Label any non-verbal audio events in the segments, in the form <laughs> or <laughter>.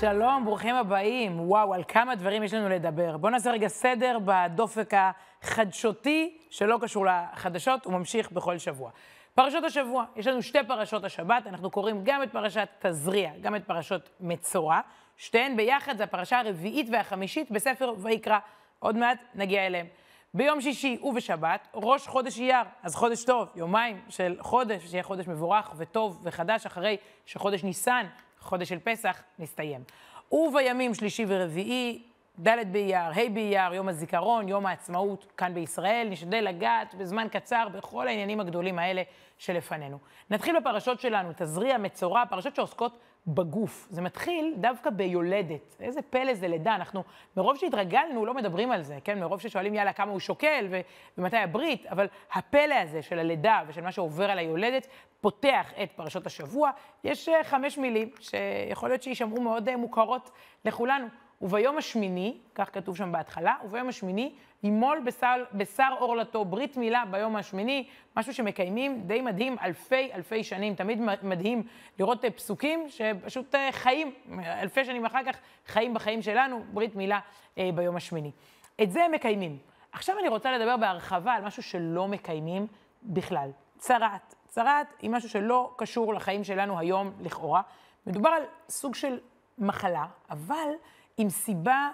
שלום, ברוכים הבאים. וואו, על כמה דברים יש לנו לדבר. בואו נעשה רגע סדר בדופק החדשותי, שלא קשור לחדשות, הוא ממשיך בכל שבוע. פרשות השבוע, יש לנו שתי פרשות השבת, אנחנו קוראים גם את פרשת תזריע, גם את פרשות מצורע. שתיהן ביחד, זו הפרשה הרביעית והחמישית בספר ויקרא. עוד מעט נגיע אליהם. ביום שישי ובשבת, ראש חודש אייר, אז חודש טוב, יומיים של חודש, שיהיה חודש מבורך וטוב וחדש, אחרי שחודש ניסן, חודש של פסח, נסתיים. ובימים שלישי ורביעי, ד' באייר, ה' באייר, יום הזיכרון, יום העצמאות כאן בישראל, נשתדל לגעת בזמן קצר בכל העניינים הגדולים האלה שלפנינו. נתחיל בפרשות שלנו, תזריע, מצורע, פרשות שעוסקות בגוף. זה מתחיל דווקא ביולדת. איזה פלא זה לידה. אנחנו, מרוב שהתרגלנו, לא מדברים על זה, כן? מרוב ששואלים, יאללה, כמה הוא שוקל ו- ומתי הברית, אבל הפלא הזה של הלידה ושל מה שעובר על היולדת, פותח את פרשות השבוע. יש uh, חמש מילים שיכול להיות שיישמעו מאוד uh, מוכרות לכולנו. וביום השמיני, כך כתוב שם בהתחלה, וביום השמיני ימול בשר, בשר עורלתו, ברית מילה ביום השמיני, משהו שמקיימים די מדהים אלפי אלפי שנים. תמיד מדהים לראות אה, פסוקים שפשוט אה, חיים, אלפי שנים אחר כך חיים בחיים שלנו, ברית מילה אה, ביום השמיני. את זה הם מקיימים. עכשיו אני רוצה לדבר בהרחבה על משהו שלא מקיימים בכלל. צרעת. צרעת היא משהו שלא קשור לחיים שלנו היום, לכאורה. מדובר על סוג של מחלה, אבל עם סיבה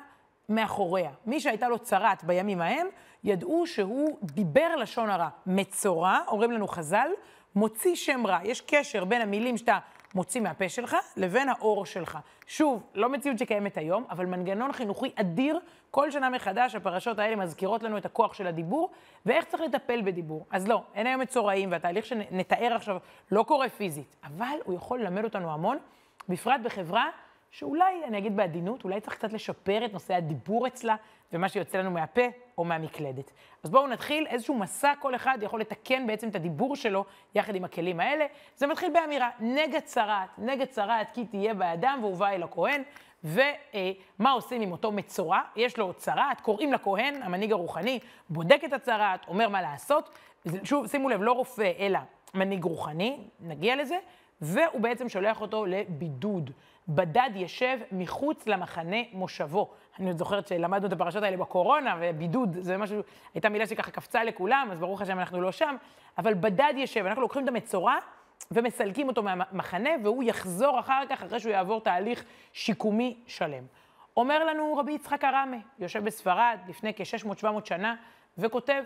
מאחוריה. מי שהייתה לו צרת בימים ההם, ידעו שהוא דיבר לשון הרע. מצורע, אומרים לנו חז"ל, מוציא שם רע. יש קשר בין המילים שאתה מוציא מהפה שלך לבין האור שלך. שוב, לא מציאות שקיימת היום, אבל מנגנון חינוכי אדיר. כל שנה מחדש הפרשות האלה מזכירות לנו את הכוח של הדיבור, ואיך צריך לטפל בדיבור. אז לא, אין היום מצורעים, והתהליך שנתאר עכשיו לא קורה פיזית, אבל הוא יכול ללמד אותנו המון, בפרט בחברה שאולי, אני אגיד בעדינות, אולי צריך קצת לשפר את נושא הדיבור אצלה ומה שיוצא לנו מהפה או מהמקלדת. אז בואו נתחיל איזשהו מסע, כל אחד יכול לתקן בעצם את הדיבור שלו יחד עם הכלים האלה. זה מתחיל באמירה, נגד צרעת, נגד צרעת כי תהיה באדם והובא אל הכהן. ומה עושים עם אותו מצורע? יש לו צרעת, קוראים לכהן, המנהיג הרוחני, בודק את הצרעת, אומר מה לעשות. שוב, שימו לב, לא רופא, אלא מנהיג רוחני, נגיע לזה, והוא בעצם שולח אותו לבידוד. בדד ישב מחוץ למחנה מושבו. אני עוד זוכרת שלמדנו את הפרשות האלה בקורונה, ובידוד, זה משהו, הייתה מילה שככה קפצה לכולם, אז ברוך השם אנחנו לא שם, אבל בדד ישב, אנחנו לוקחים את המצורע ומסלקים אותו מהמחנה, והוא יחזור אחר כך, אחרי שהוא יעבור תהליך שיקומי שלם. אומר לנו רבי יצחק הרמה, יושב בספרד לפני כ-600-700 שנה, וכותב,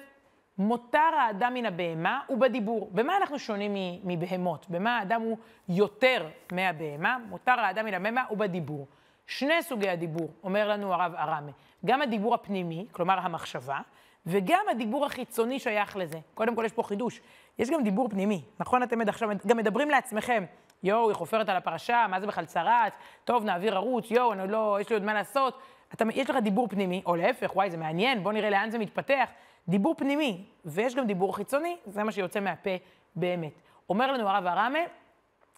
מותר האדם מן הבהמה הוא בדיבור. במה אנחנו שונים מבהמות? במה האדם הוא יותר מהבהמה? מותר האדם מן הבהמה הוא בדיבור. שני סוגי הדיבור, אומר לנו הרב ארמה. גם הדיבור הפנימי, כלומר המחשבה, וגם הדיבור החיצוני שייך לזה. קודם כל יש פה חידוש. יש גם דיבור פנימי, נכון? אתם עכשיו גם מדברים לעצמכם. יואו, היא חופרת על הפרשה, מה זה בכלל צרעת? טוב, נעביר ערוץ, יואו, אני לא, יש לי עוד מה לעשות. אתה, יש לך דיבור פנימי, או להפך, וואי, זה מעניין, בוא נראה לאן זה מתפתח. דיבור פנימי, ויש גם דיבור חיצוני, זה מה שיוצא מהפה באמת. אומר לנו הרב הרמה,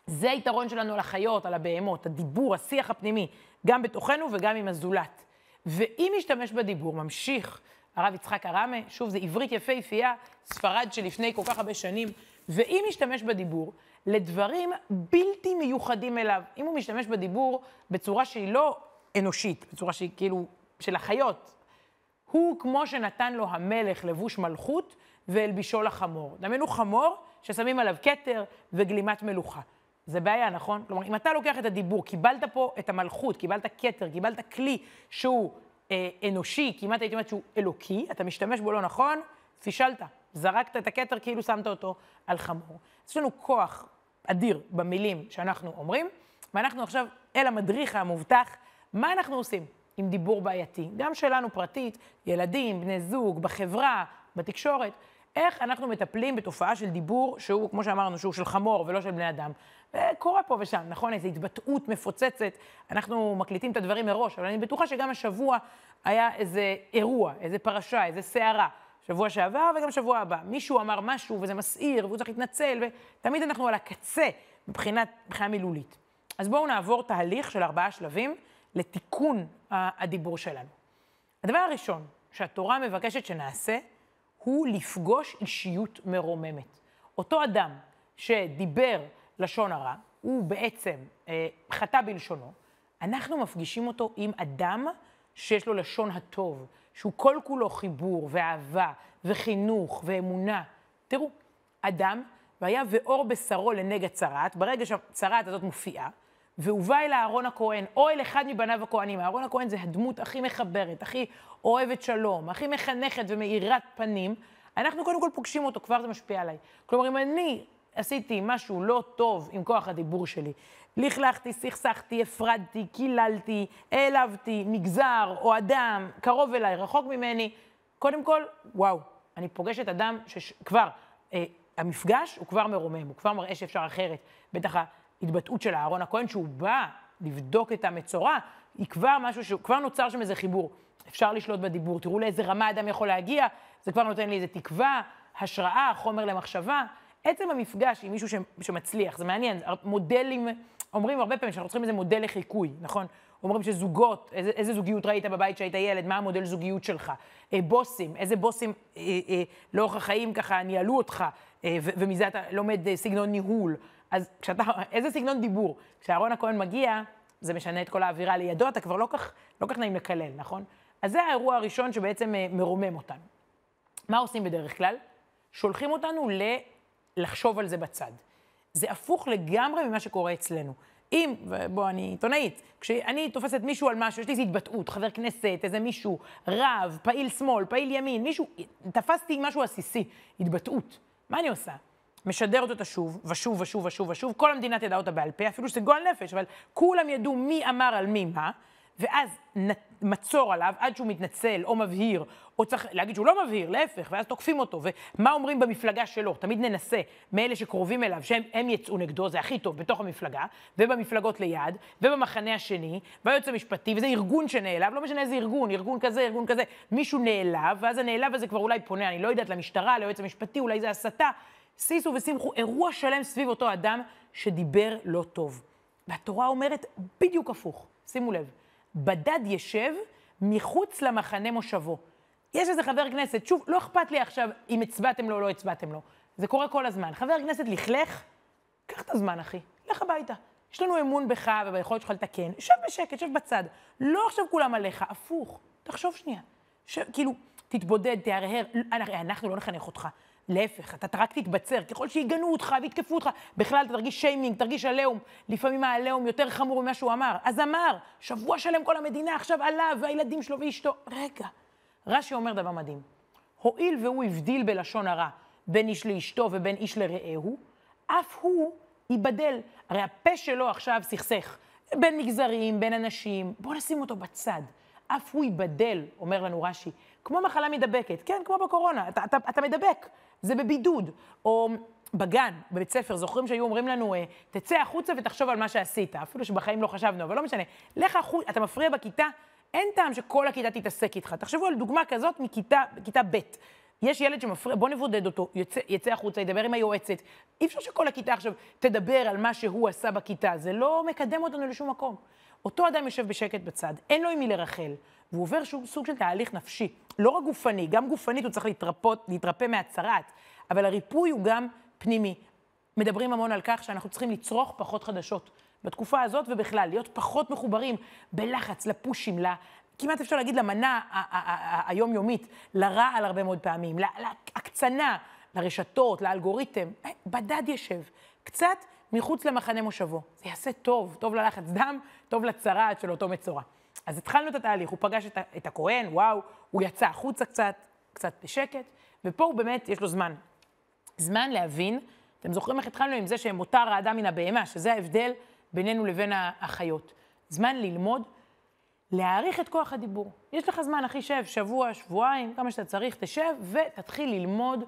זה היתרון שלנו על החיות, על הבהמות, הדיבור, השיח הפנימי, גם בתוכנו וגם עם הזולת. ואם משתמש בדיבור, ממשיך הרב יצחק הרמה, שוב, זה עברית יפהפייה, ספרד שלפני כל כך הרבה שנים, ואם משתמש בדיבור לדברים בלתי מיוחדים אליו, אם הוא משתמש בדיבור בצורה שהיא לא אנושית, בצורה שהיא כאילו של החיות, הוא כמו שנתן לו המלך לבוש מלכות והלבישו לחמור. דמיינו חמור ששמים עליו כתר וגלימת מלוכה. זה בעיה, נכון? כלומר, אם אתה לוקח את הדיבור, קיבלת פה את המלכות, קיבלת כתר, קיבלת כלי שהוא אה, אנושי, כמעט הייתי אומרת שהוא אלוקי, אתה משתמש בו לא נכון, פישלת. זרקת את הכתר כאילו שמת אותו על חמור. יש לנו כוח אדיר במילים שאנחנו אומרים, ואנחנו עכשיו אל המדריך המובטח, מה אנחנו עושים? עם דיבור בעייתי, גם שלנו פרטית, ילדים, בני זוג, בחברה, בתקשורת, איך אנחנו מטפלים בתופעה של דיבור שהוא, כמו שאמרנו, שהוא של חמור ולא של בני אדם. קורה פה ושם, נכון? איזו התבטאות מפוצצת, אנחנו מקליטים את הדברים מראש, אבל אני בטוחה שגם השבוע היה איזה אירוע, איזה פרשה, איזה סערה. שבוע שעבר וגם שבוע הבא. מישהו אמר משהו וזה מסעיר, והוא צריך להתנצל, ותמיד אנחנו על הקצה מבחינת, מבחינה מילולית. אז בואו נעבור תהליך של ארבעה שלבים. לתיקון הדיבור שלנו. הדבר הראשון שהתורה מבקשת שנעשה, הוא לפגוש אישיות מרוממת. אותו אדם שדיבר לשון הרע, הוא בעצם אה, חטא בלשונו, אנחנו מפגישים אותו עם אדם שיש לו לשון הטוב, שהוא כל כולו חיבור ואהבה וחינוך ואמונה. תראו, אדם, והיה ואור בשרו לנגע צרת, ברגע שהצרת הזאת מופיעה, והוא בא אל אהרון הכהן, או אל אחד מבניו הכהנים. אהרון הכהן זה הדמות הכי מחברת, הכי אוהבת שלום, הכי מחנכת ומאירת פנים. אנחנו קודם כל פוגשים אותו, כבר זה משפיע עליי. כלומר, אם אני עשיתי משהו לא טוב עם כוח הדיבור שלי, לכלכתי, סכסכתי, הפרדתי, קיללתי, העלבתי, מגזר או אדם קרוב אליי, רחוק ממני, קודם כל, וואו, אני פוגשת אדם שכבר, אה, המפגש הוא כבר מרומם, הוא כבר מראה שאפשר אחרת. בטח ההתבטאות של אהרון הכהן, שהוא בא לבדוק את המצורע, היא כבר משהו שכבר נוצר שם איזה חיבור. אפשר לשלוט בדיבור, תראו לאיזה רמה אדם יכול להגיע, זה כבר נותן לי איזה תקווה, השראה, חומר למחשבה. עצם המפגש עם מישהו שמצליח, זה מעניין, מודלים, אומרים הרבה פעמים שאנחנו צריכים איזה מודל לחיקוי, נכון? אומרים שזוגות, איזה, איזה זוגיות ראית בבית כשהיית ילד, מה המודל זוגיות שלך? אה, בוסים, איזה בוסים אה, אה, לאורך החיים ככה ניהלו אותך, ומזה אתה לומד אה, סגנון ניהול. אז כשאתה, איזה סגנון דיבור? כשאהרון הכהן מגיע, זה משנה את כל האווירה לידו, אתה כבר לא כך, לא כך נעים לקלל, נכון? אז זה האירוע הראשון שבעצם אה, מרומם אותנו. מה עושים בדרך כלל? שולחים אותנו ל... לחשוב על זה בצד. זה הפוך לגמרי ממה שקורה אצלנו. אם, בוא, אני עיתונאית, כשאני תופסת מישהו על משהו, יש לי איזו התבטאות, חבר כנסת, איזה מישהו, רב, פעיל שמאל, פעיל ימין, מישהו, תפסתי משהו עסיסי, התבטאות. מה אני עושה? משדרת אותה שוב, ושוב, ושוב, ושוב, ושוב, כל המדינה תדע אותה בעל פה, אפילו שזה גועל נפש, אבל כולם ידעו מי אמר על מי מה, ואז מצור עליו עד שהוא מתנצל או מבהיר, או צריך להגיד שהוא לא מבהיר, להפך, ואז תוקפים אותו. ומה אומרים במפלגה שלו? תמיד ננסה מאלה שקרובים אליו, שהם יצאו נגדו, זה הכי טוב, בתוך המפלגה, ובמפלגות ליד, ובמחנה השני, והיועץ המשפטי, וזה ארגון שנעלב, לא משנה איזה ארגון, ארגון כזה, ארגון כזה, מישהו נעלב, ואז הנעלב הזה כבר אולי פונה, אני לא יודעת, למשטרה, ליועץ המשפטי, אולי זה הסתה. שישו ושמחו, אירוע שלם סביב אותו אדם שדיבר לא טוב. והתורה אומרת בדיוק הפוך, שימו לב. בדד ישב מחוץ למחנה מושבו. יש איזה חבר כנסת, שוב, לא אכפת לי עכשיו אם הצבעתם לו או לא הצבעתם לו. זה קורה כל הזמן. חבר כנסת לכלך, קח את הזמן, אחי, לך הביתה. יש לנו אמון בך וביכולת שלך לתקן, שב בשקט, שב בצד. לא עכשיו כולם עליך, הפוך, תחשוב שנייה. ש... כאילו, תתבודד, תהרהר, אנחנו לא נחנך אותך. להפך, אתה רק תתבצר, ככל שיגנו אותך ויתקפו אותך, בכלל אתה תרגיש שיימינג, תרגיש עליהום. לפעמים העליהום יותר חמור ממה שהוא אמר. אז אמר, שבוע שלם כל המדינה עכשיו עליו, והילדים שלו ואשתו. רגע, רש"י אומר דבר מדהים. הואיל והוא הבדיל בלשון הרע בין איש לאשתו ובין איש לרעהו, אף הוא ייבדל. הרי הפה שלו עכשיו סכסך. בין מגזרים, בין אנשים, בואו נשים אותו בצד. אף הוא ייבדל, אומר לנו רש"י, כמו מחלה מידבקת. כן, כמו בקורונה, אתה, אתה, אתה מדבק. זה בבידוד. או בגן, בבית ספר, זוכרים שהיו אומרים לנו, אה, תצא החוצה ותחשוב על מה שעשית, אפילו שבחיים לא חשבנו, אבל לא משנה. לך החוצה, אתה מפריע בכיתה, אין טעם שכל הכיתה תתעסק איתך. תחשבו על דוגמה כזאת מכיתה, ב'. יש ילד שמפריע, בוא נבודד אותו, יצא, יצא החוצה, ידבר עם היועצת. אי אפשר שכל הכיתה עכשיו תדבר על מה שהוא עשה בכיתה, זה לא מקדם אותנו לשום מקום. אותו אדם יושב בשקט בצד, אין לו עם מי לרחל, והוא עובר שוב סוג של תהליך נפשי, לא רק גופני, גם גופנית הוא צריך להתרפות, להתרפא מהצרת, אבל הריפוי הוא גם פנימי. מדברים המון על כך שאנחנו צריכים לצרוך פחות חדשות. בתקופה הזאת ובכלל, להיות פחות מחוברים בלחץ, לפושים, לה, כמעט אפשר להגיד למנה היומיומית, לרעל הרבה מאוד פעמים, להקצנה, לרשתות, לאלגוריתם. אה, בדד ישב, קצת מחוץ למחנה מושבו. זה יעשה טוב, טוב ללחץ דם, טוב לצרעת של אותו מצורע. אז התחלנו את התהליך, הוא פגש את, את הכהן, וואו, הוא יצא החוצה קצת, קצת בשקט, ופה הוא באמת, יש לו זמן. זמן להבין, אתם זוכרים איך התחלנו עם זה שמותר האדם מן הבהמה, שזה ההבדל בינינו לבין החיות. זמן ללמוד, להעריך את כוח הדיבור. יש לך זמן, אחי, שב, שבוע, שבועיים, כמה שאתה צריך, תשב ותתחיל ללמוד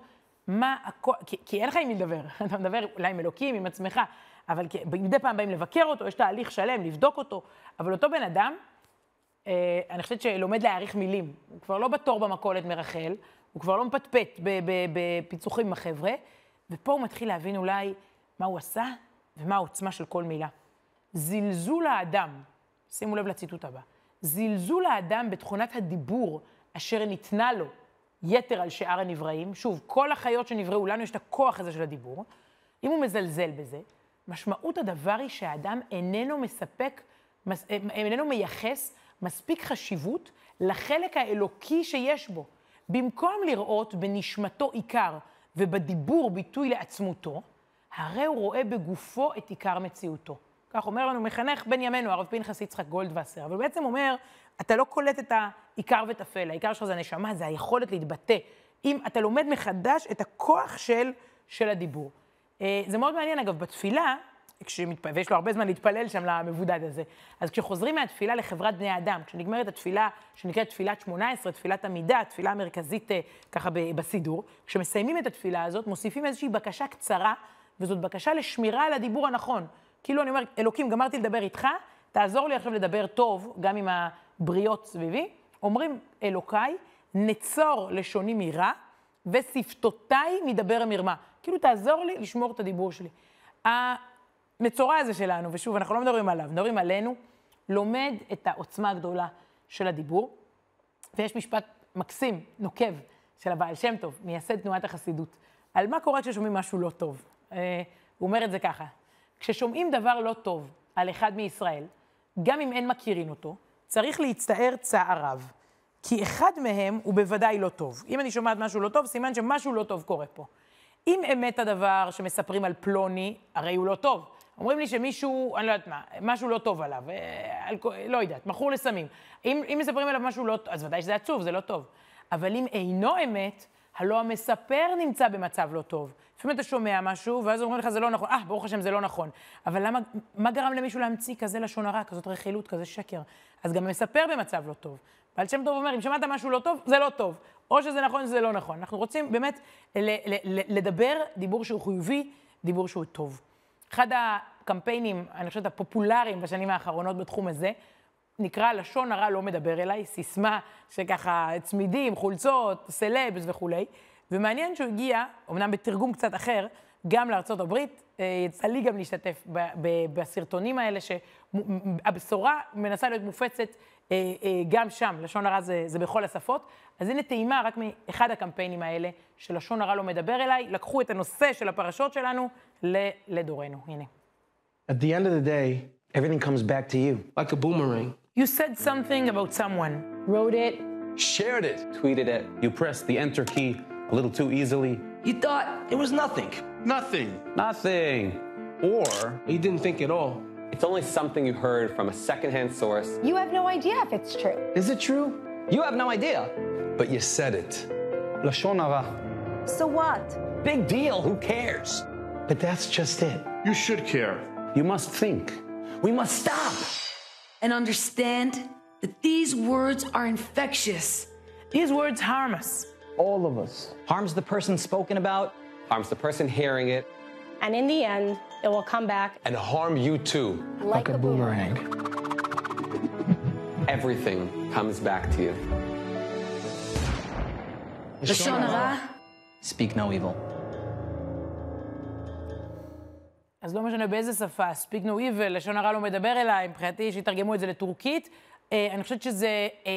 מה הכוח, כי, כי אין לך עם מי לדבר. <laughs> אתה מדבר אולי עם אלוקים, עם עצמך, אבל מדי פעם באים לבקר אותו, יש תהליך שלם, לבדוק אותו, אבל אותו בן אדם, אני חושבת שלומד להעריך מילים. הוא כבר לא בתור במכולת מרחל, הוא כבר לא מפטפט בפיצוחים עם החבר'ה, ופה הוא מתחיל להבין אולי מה הוא עשה ומה העוצמה של כל מילה. זלזול האדם, שימו לב לציטוט הבא, זלזול האדם בתכונת הדיבור אשר ניתנה לו יתר על שאר הנבראים, שוב, כל החיות שנבראו, לנו יש את הכוח הזה של הדיבור, אם הוא מזלזל בזה, משמעות הדבר היא שהאדם איננו מספק איננו מייחס מספיק חשיבות לחלק האלוקי שיש בו. במקום לראות בנשמתו עיקר ובדיבור ביטוי לעצמותו, הרי הוא רואה בגופו את עיקר מציאותו. כך אומר לנו מחנך בן ימינו, הרב פנחס יצחק גולדווסר, אבל בעצם אומר, אתה לא קולט את העיקר וטפל, העיקר שלך זה הנשמה, זה היכולת להתבטא. אם אתה לומד מחדש את הכוח של, של הדיבור. אה, זה מאוד מעניין, אגב, בתפילה, כשמתפ... ויש לו הרבה זמן להתפלל שם למבודד הזה. אז כשחוזרים מהתפילה לחברת בני האדם, כשנגמרת התפילה שנקראת תפילת 18, תפילת עמידה, תפילה מרכזית אה, ככה בסידור, כשמסיימים את התפילה הזאת, מוסיפים איזושהי בקשה קצרה, וזאת בקשה לשמירה על הדיבור הנכון. כאילו אני אומר, אלוקים, גמרתי לדבר איתך, תעזור לי עכשיו לדבר טוב, גם עם הבריות סביבי. אומרים, אלוקיי, נצור לשוני מרע, ושפתותיי מדבר מרמה. כאילו, תעזור לי לשמור את הדיבור שלי. המצורע הזה שלנו, ושוב, אנחנו לא מדברים עליו, מדברים עלינו, לומד את העוצמה הגדולה של הדיבור. ויש משפט מקסים, נוקב, של הבעל שם טוב, מייסד תנועת החסידות, על מה קורה כששומעים משהו לא טוב. אה, הוא אומר את זה ככה, כששומעים דבר לא טוב על אחד מישראל, גם אם אין מכירים אותו, צריך להצטער צער רב. כי אחד מהם הוא בוודאי לא טוב. אם אני שומעת משהו לא טוב, סימן שמשהו לא טוב קורה פה. אם אמת הדבר שמספרים על פלוני, הרי הוא לא טוב. אומרים לי שמישהו, אני לא יודעת מה, משהו לא טוב עליו, אה, על, לא יודעת, מכור לסמים. אם, אם מספרים עליו משהו לא טוב, אז ודאי שזה עצוב, זה לא טוב. אבל אם אינו אמת, הלא המספר נמצא במצב לא טוב. לפעמים אתה שומע משהו, ואז אומרים לך, זה לא נכון. אה, ברוך השם, זה לא נכון. אבל למה, מה גרם למישהו להמציא כזה לשון הרע, כזאת רכילות, כזה שקר? אז גם המספר במצב לא טוב. בעל שם טוב אומר, אם שמעת משהו לא טוב, זה לא טוב. או שזה נכון, זה לא נכון. אנחנו רוצים באמת לדבר דיבור שהוא חיובי, דיבור שהוא טוב. אחד הקמפיינים, אני חושבת, הפופולריים בשנים האחרונות בתחום הזה, נקרא לשון הרע לא מדבר אליי, סיסמה שככה צמידים, חולצות, סלבס וכולי. ומעניין שהוא הגיע, אמנם בתרגום קצת אחר, גם לארצות הברית. אה, יצא לי גם להשתתף בסרטונים האלה, שהבשורה מנסה להיות מופצת גם שם, לשון הרע זה, זה בכל השפות. אז הנה טעימה רק מאחד הקמפיינים האלה, שלשון הרע לא מדבר אליי, לקחו את הנושא של הפרשות שלנו לדורנו. הנה. At the end of the day, everything comes back to you. Like a boomerang. You said something about someone. Wrote it. Shared it. Tweeted it. You pressed the enter key a little too easily. You thought it was nothing. Nothing. Nothing. Or you didn't think at all. It's only something you heard from a secondhand source. You have no idea if it's true. Is it true? You have no idea. But you said it. Lashon hara. So what? Big deal. Who cares? But that's just it. You should care. You must think. We must stop. And understand that these words are infectious. These words harm us. All of us. Harms the person spoken about, harms the person hearing it. And in the end, it will come back and harm you too. Like, like a, a boomerang. boomerang. <laughs> Everything comes back to you. Speak no evil. אז לא משנה באיזה שפה, speak no evil, לשון הרע לא מדבר אליי, מבחינתי שיתרגמו את זה לטורקית. אה, אני חושבת שזה אה,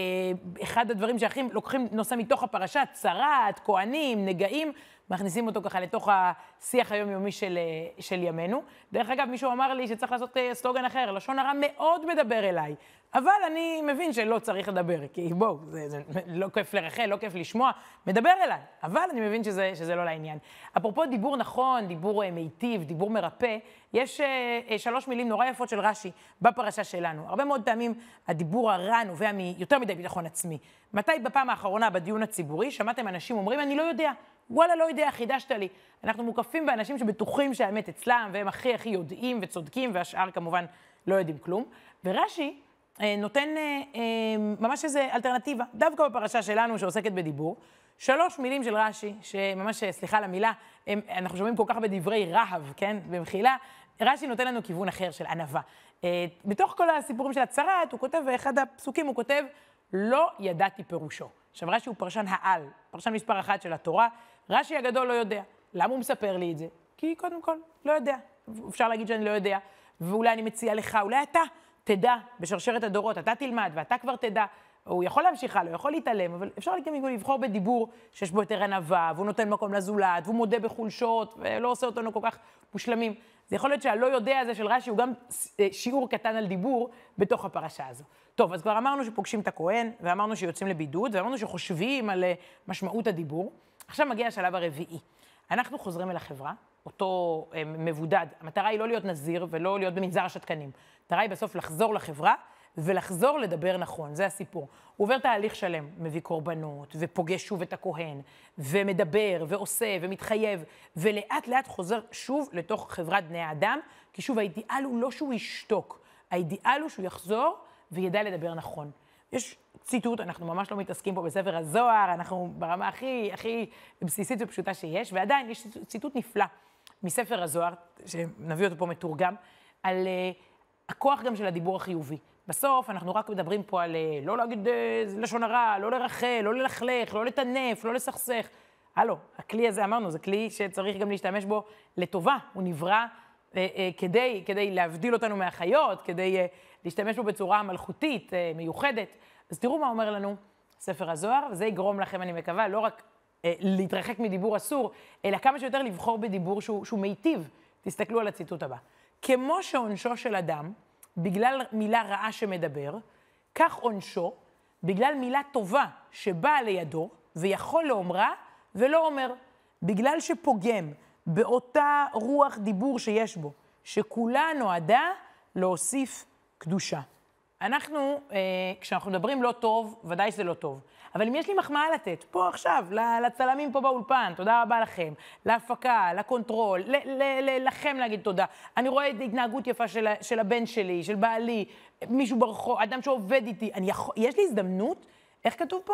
אחד הדברים שהכי לוקחים נושא מתוך הפרשה, צרת, כהנים, נגעים, מכניסים אותו ככה לתוך השיח היומיומי של, אה, של ימינו. דרך אגב, מישהו אמר לי שצריך לעשות סלוגן אחר, לשון הרע מאוד מדבר אליי, אבל אני מבין שלא צריך לדבר, כי בואו, זה, זה לא כיף לרחל, לא כיף לשמוע, מדבר אליי, אבל אני מבין שזה, שזה לא לעניין. אפרופו דיבור נכון, דיבור מיטיב, דיבור מרפא, יש אה, אה, שלוש מילים נורא יפות של רש"י בפרשה שלנו. הרבה מאוד פעמים הדיבור הרע נובע מיותר מדי ביטחון עצמי. מתי בפעם האחרונה בדיון הציבורי שמעתם אנשים אומרים, אני לא יודע, וואלה, לא יודע, חידשת לי. אנחנו מוקפים באנשים שבטוחים שהאמת אצלם, והם הכי הכי יודעים וצודקים, והשאר כמובן לא יודעים כלום. ורש"י אה, נותן אה, אה, ממש איזו אלטרנטיבה, דווקא בפרשה שלנו שעוסקת בדיבור. שלוש מילים של רש"י, שממש, סליחה על המילה, הם, אנחנו שומעים כל כך בדברי רהב, כן, במחילה, רש"י נותן לנו כיוון אחר של ענווה. אה, בתוך כל הסיפורים של הצרת, הוא כותב, באחד הפסוקים הוא כותב, לא ידעתי פירושו. עכשיו, רש"י הוא פרשן העל, פרשן מספר אחת של התורה. רש"י הגדול לא יודע. למה הוא מספר לי את זה? כי קודם כל, לא יודע. אפשר להגיד שאני לא יודע, ואולי אני מציע לך, אולי אתה תדע בשרשרת הדורות, אתה תלמד ואתה כבר תדע. הוא יכול להמשיך הלאה, הוא יכול להתעלם, אבל אפשר גם לבחור בדיבור שיש בו יותר ענווה, והוא נותן מקום לזולת, והוא מודה בחולשות, ולא עושה אותנו כל כך מושלמים. זה יכול להיות שהלא יודע הזה של רש"י הוא גם אה, שיעור קטן על דיבור בתוך הפרשה הזו. טוב, אז כבר אמרנו שפוגשים את הכהן, ואמרנו שיוצאים לבידוד, ואמרנו שחושבים על אה, משמעות הדיבור. עכשיו מגיע השלב הרביעי. אנחנו חוזרים אל החברה, אותו אה, מבודד. המטרה היא לא להיות נזיר ולא להיות במנזר השתקנים. המטרה היא בסוף לחזור לחברה ולחזור לדבר נכון, זה הסיפור. הוא עובר תהליך שלם, מביא קורבנות, ופוגש שוב את הכהן, ומדבר, ועושה, ומתחייב, ולאט לאט חוזר שוב לתוך חברת בני האדם, כי שוב, האידיאל הוא לא שהוא ישתוק, האידיאל הוא שהוא יחזור וידע לדבר נכון. יש ציטוט, אנחנו ממש לא מתעסקים פה בספר הזוהר, אנחנו ברמה הכי, הכי בסיסית ופשוטה שיש, ועדיין יש ציטוט נפלא מספר הזוהר, שנביא אותו פה מתורגם, על uh, הכוח גם של הדיבור החיובי. בסוף אנחנו רק מדברים פה על uh, לא להגיד uh, לשון הרע, לא לרחל, לא ללכלך, לא לטנף, לא לסכסך. הלו, הכלי הזה, אמרנו, זה כלי שצריך גם להשתמש בו לטובה. הוא נברא uh, uh, כדי, כדי להבדיל אותנו מהחיות, כדי uh, להשתמש בו בצורה מלכותית, uh, מיוחדת. אז תראו מה אומר לנו ספר הזוהר, וזה יגרום לכם, אני מקווה, לא רק אה, להתרחק מדיבור אסור, אלא כמה שיותר לבחור בדיבור שהוא, שהוא מיטיב. תסתכלו על הציטוט הבא. כמו שעונשו של אדם, בגלל מילה רעה שמדבר, כך עונשו, בגלל מילה טובה שבאה לידו, ויכול לאומרה, ולא אומר. בגלל שפוגם באותה רוח דיבור שיש בו, שכולה נועדה להוסיף קדושה. אנחנו, אה, כשאנחנו מדברים לא טוב, ודאי שזה לא טוב. אבל אם יש לי מחמאה לתת, פה עכשיו, לצלמים פה באולפן, תודה רבה לכם, להפקה, לקונטרול, לכם להגיד תודה. אני רואה את ההתנהגות יפה של, של הבן שלי, של בעלי, מישהו ברחוב, אדם שעובד איתי. אני יכול, יש לי הזדמנות, איך כתוב פה?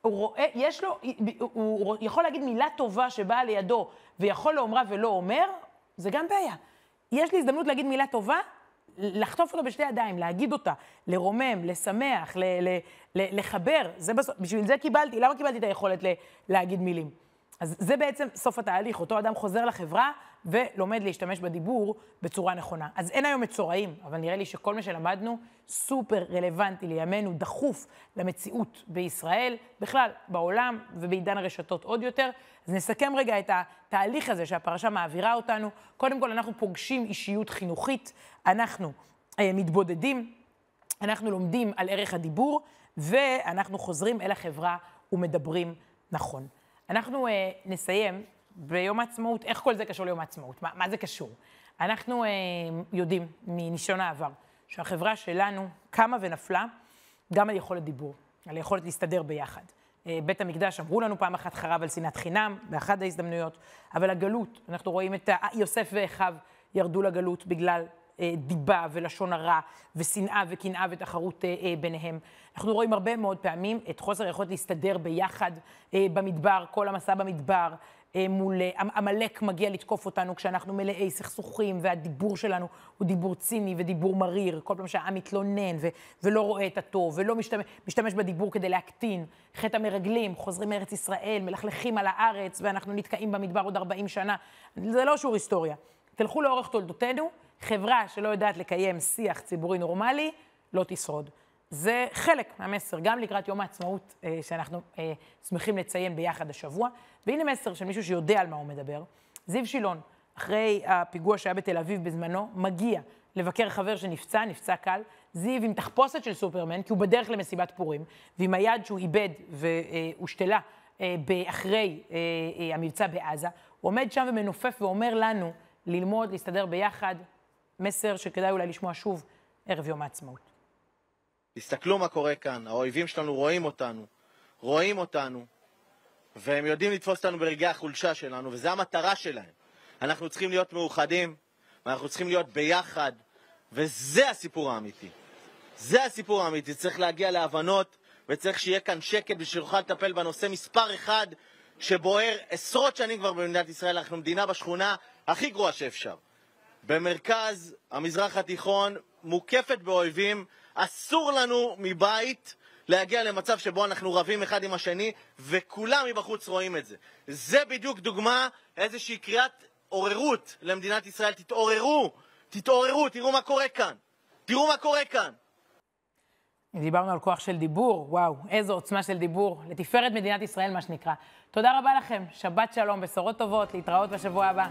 הוא רואה, יש לו, הוא יכול להגיד מילה טובה שבאה לידו ויכול לאומרה ולא אומר, זה גם בעיה. יש לי הזדמנות להגיד מילה טובה, לחטוף אותו בשתי ידיים, להגיד אותה, לרומם, לשמח, ל- ל- ל- לחבר, זה בסוף, בשביל זה קיבלתי, למה קיבלתי את היכולת ל- להגיד מילים? אז זה בעצם סוף התהליך, אותו אדם חוזר לחברה ולומד להשתמש בדיבור בצורה נכונה. אז אין היום מצורעים, אבל נראה לי שכל מה שלמדנו סופר רלוונטי לימינו, דחוף למציאות בישראל, בכלל, בעולם ובעידן הרשתות עוד יותר. אז נסכם רגע את התהליך הזה שהפרשה מעבירה אותנו. קודם כל, אנחנו פוגשים אישיות חינוכית, אנחנו אה, מתבודדים, אנחנו לומדים על ערך הדיבור, ואנחנו חוזרים אל החברה ומדברים נכון. אנחנו אה, נסיים ביום העצמאות, איך כל זה קשור ליום העצמאות? מה, מה זה קשור? אנחנו אה, יודעים מניסיון העבר שהחברה שלנו קמה ונפלה גם על יכולת דיבור, על יכולת להסתדר ביחד. אה, בית המקדש, אמרו לנו פעם אחת חרב על שנאת חינם, באחת ההזדמנויות, אבל הגלות, אנחנו רואים את יוסף ואחיו ירדו לגלות בגלל דיבה ולשון הרע ושנאה וקנאה ותחרות אה, אה, ביניהם. אנחנו רואים הרבה מאוד פעמים את חוסר היכולת להסתדר ביחד במדבר, כל המסע במדבר, מול עמלק מגיע לתקוף אותנו כשאנחנו מלאי סכסוכים, והדיבור שלנו הוא דיבור ציני ודיבור מריר. כל פעם שהעם מתלונן ו- ולא רואה את הטוב, ולא משתמש, משתמש בדיבור כדי להקטין. חטא המרגלים, חוזרים מארץ ישראל, מלכלכים על הארץ, ואנחנו נתקעים במדבר עוד 40 שנה. זה לא שיעור היסטוריה. תלכו לאורך תולדותינו, חברה שלא יודעת לקיים שיח ציבורי נורמלי, לא תשרוד. זה חלק מהמסר, גם לקראת יום העצמאות אה, שאנחנו אה, שמחים לציין ביחד השבוע. והנה מסר של מישהו שיודע על מה הוא מדבר. זיו שילון, אחרי הפיגוע שהיה בתל אביב בזמנו, מגיע לבקר חבר שנפצע, נפצע קל. זיו עם תחפושת של סופרמן, כי הוא בדרך למסיבת פורים, ועם היד שהוא איבד והושתלה אה, אחרי אה, אה, המבצע בעזה, הוא עומד שם ומנופף ואומר לנו ללמוד, להסתדר ביחד, מסר שכדאי אולי לשמוע שוב ערב יום העצמאות. תסתכלו מה קורה כאן, האויבים שלנו רואים אותנו, רואים אותנו, והם יודעים לתפוס אותנו ברגעי החולשה שלנו, וזו המטרה שלהם. אנחנו צריכים להיות מאוחדים, ואנחנו צריכים להיות ביחד, וזה הסיפור האמיתי. זה הסיפור האמיתי, צריך להגיע להבנות, וצריך שיהיה כאן שקט בשביל שנוכל לטפל בנושא מספר אחד שבוער עשרות שנים כבר במדינת ישראל, אנחנו מדינה בשכונה הכי גרועה שאפשר. במרכז המזרח התיכון, מוקפת באויבים, אסור לנו מבית להגיע למצב שבו אנחנו רבים אחד עם השני, וכולם מבחוץ רואים את זה. זה בדיוק דוגמה, איזושהי קריאת עוררות למדינת ישראל. תתעוררו, תתעוררו, תראו מה קורה כאן. תראו מה קורה כאן. דיברנו על כוח של דיבור, וואו, איזו עוצמה של דיבור, לתפארת מדינת ישראל, מה שנקרא. תודה רבה לכם, שבת שלום, בשורות טובות, להתראות בשבוע הבא.